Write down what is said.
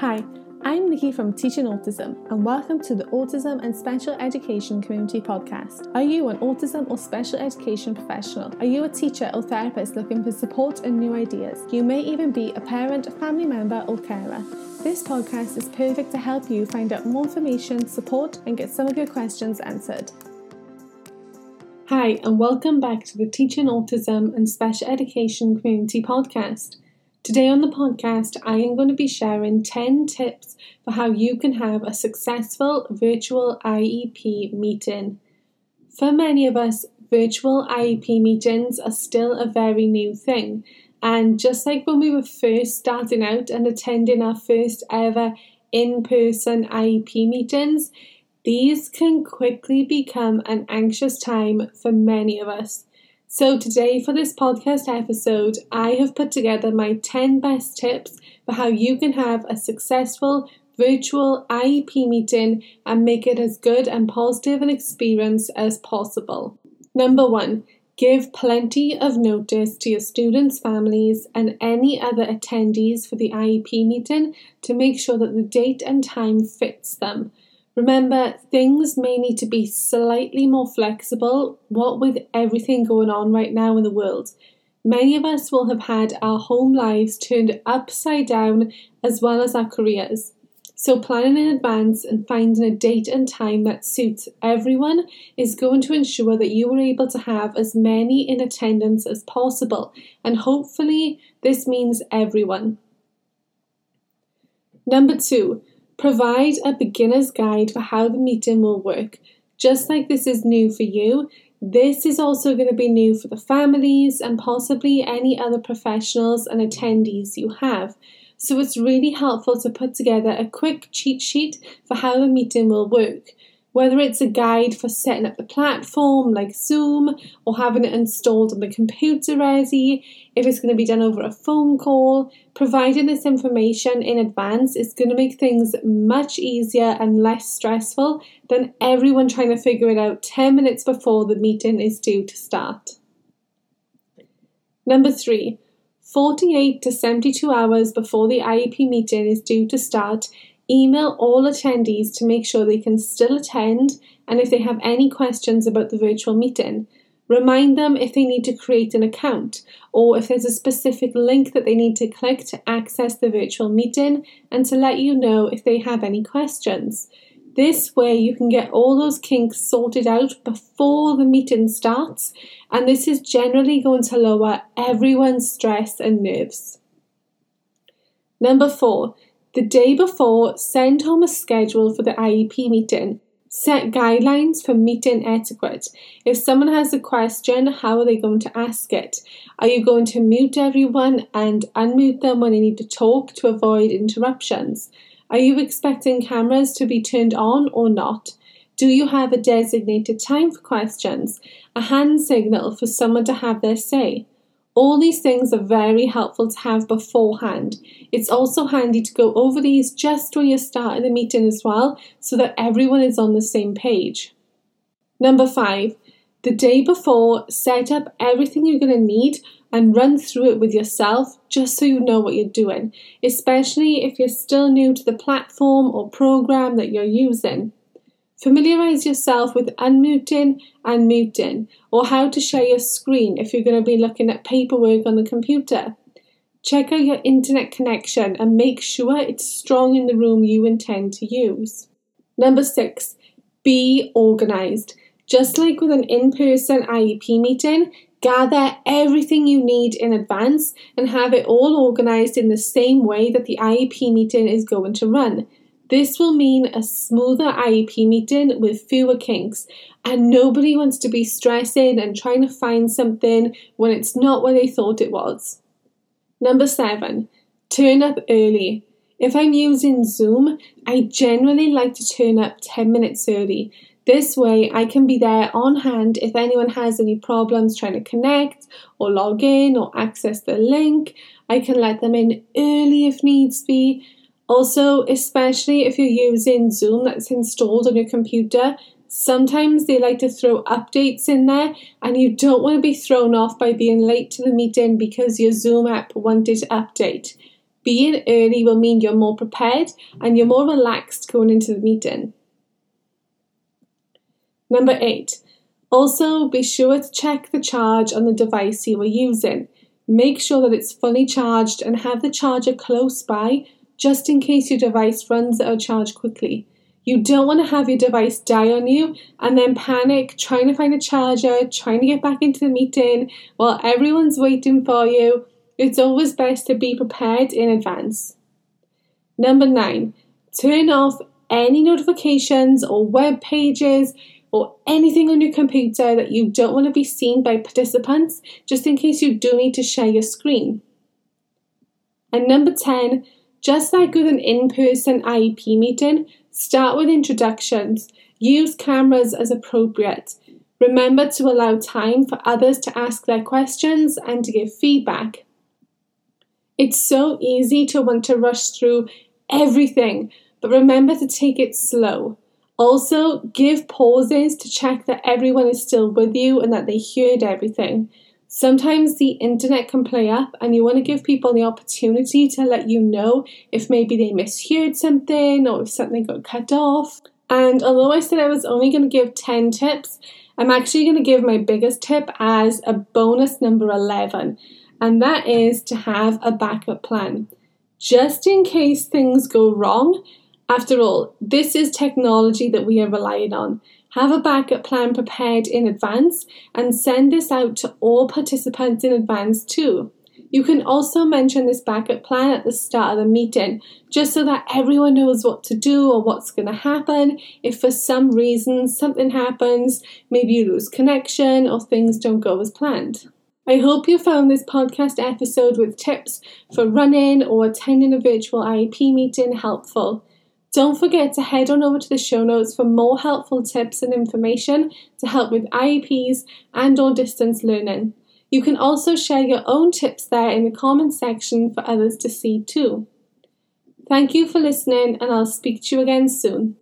Hi, I'm Nikki from Teaching Autism, and welcome to the Autism and Special Education Community Podcast. Are you an autism or special education professional? Are you a teacher or therapist looking for support and new ideas? You may even be a parent, family member, or carer. This podcast is perfect to help you find out more information, support, and get some of your questions answered. Hi, and welcome back to the Teaching Autism and Special Education Community Podcast. Today on the podcast, I am going to be sharing 10 tips for how you can have a successful virtual IEP meeting. For many of us, virtual IEP meetings are still a very new thing. And just like when we were first starting out and attending our first ever in person IEP meetings, these can quickly become an anxious time for many of us. So, today for this podcast episode, I have put together my 10 best tips for how you can have a successful virtual IEP meeting and make it as good and positive an experience as possible. Number one, give plenty of notice to your students' families and any other attendees for the IEP meeting to make sure that the date and time fits them. Remember, things may need to be slightly more flexible, what with everything going on right now in the world. Many of us will have had our home lives turned upside down as well as our careers. So, planning in advance and finding a date and time that suits everyone is going to ensure that you are able to have as many in attendance as possible, and hopefully, this means everyone. Number two, Provide a beginner's guide for how the meeting will work. Just like this is new for you, this is also going to be new for the families and possibly any other professionals and attendees you have. So it's really helpful to put together a quick cheat sheet for how the meeting will work whether it's a guide for setting up the platform like Zoom or having it installed on the computer ready, if it's going to be done over a phone call, providing this information in advance is going to make things much easier and less stressful than everyone trying to figure it out 10 minutes before the meeting is due to start. Number three, 48 to 72 hours before the IEP meeting is due to start, Email all attendees to make sure they can still attend and if they have any questions about the virtual meeting. Remind them if they need to create an account or if there's a specific link that they need to click to access the virtual meeting and to let you know if they have any questions. This way, you can get all those kinks sorted out before the meeting starts, and this is generally going to lower everyone's stress and nerves. Number four, the day before, send home a schedule for the IEP meeting. Set guidelines for meeting etiquette. If someone has a question, how are they going to ask it? Are you going to mute everyone and unmute them when they need to talk to avoid interruptions? Are you expecting cameras to be turned on or not? Do you have a designated time for questions? A hand signal for someone to have their say? All these things are very helpful to have beforehand. It's also handy to go over these just when you're starting the meeting as well, so that everyone is on the same page. Number five, the day before, set up everything you're going to need and run through it with yourself just so you know what you're doing, especially if you're still new to the platform or program that you're using. Familiarise yourself with unmuting and muting, or how to share your screen if you're going to be looking at paperwork on the computer. Check out your internet connection and make sure it's strong in the room you intend to use. Number six, be organised. Just like with an in person IEP meeting, gather everything you need in advance and have it all organised in the same way that the IEP meeting is going to run. This will mean a smoother IEP meeting with fewer kinks, and nobody wants to be stressing and trying to find something when it's not what they thought it was. Number seven, turn up early. If I'm using Zoom, I generally like to turn up 10 minutes early. This way, I can be there on hand if anyone has any problems trying to connect or log in or access the link. I can let them in early if needs be also, especially if you're using Zoom that's installed on your computer, sometimes they like to throw updates in there, and you don't want to be thrown off by being late to the meeting because your Zoom app wanted to update. Being early will mean you're more prepared and you're more relaxed going into the meeting. Number eight, also be sure to check the charge on the device you are using. Make sure that it's fully charged and have the charger close by just in case your device runs out of charge quickly. You don't want to have your device die on you and then panic trying to find a charger, trying to get back into the meeting while everyone's waiting for you. It's always best to be prepared in advance. Number nine, turn off any notifications or web pages or anything on your computer that you don't want to be seen by participants, just in case you do need to share your screen. And number 10, just like with an in person IEP meeting, start with introductions. Use cameras as appropriate. Remember to allow time for others to ask their questions and to give feedback. It's so easy to want to rush through everything, but remember to take it slow. Also, give pauses to check that everyone is still with you and that they heard everything. Sometimes the internet can play up, and you want to give people the opportunity to let you know if maybe they misheard something or if something got cut off. And although I said I was only going to give 10 tips, I'm actually going to give my biggest tip as a bonus number 11, and that is to have a backup plan. Just in case things go wrong, after all, this is technology that we are relying on. Have a backup plan prepared in advance and send this out to all participants in advance too. You can also mention this backup plan at the start of the meeting, just so that everyone knows what to do or what's going to happen. If for some reason something happens, maybe you lose connection or things don't go as planned. I hope you found this podcast episode with tips for running or attending a virtual IEP meeting helpful. Don't forget to head on over to the show notes for more helpful tips and information to help with IEPs and or distance learning. You can also share your own tips there in the comment section for others to see too. Thank you for listening and I'll speak to you again soon.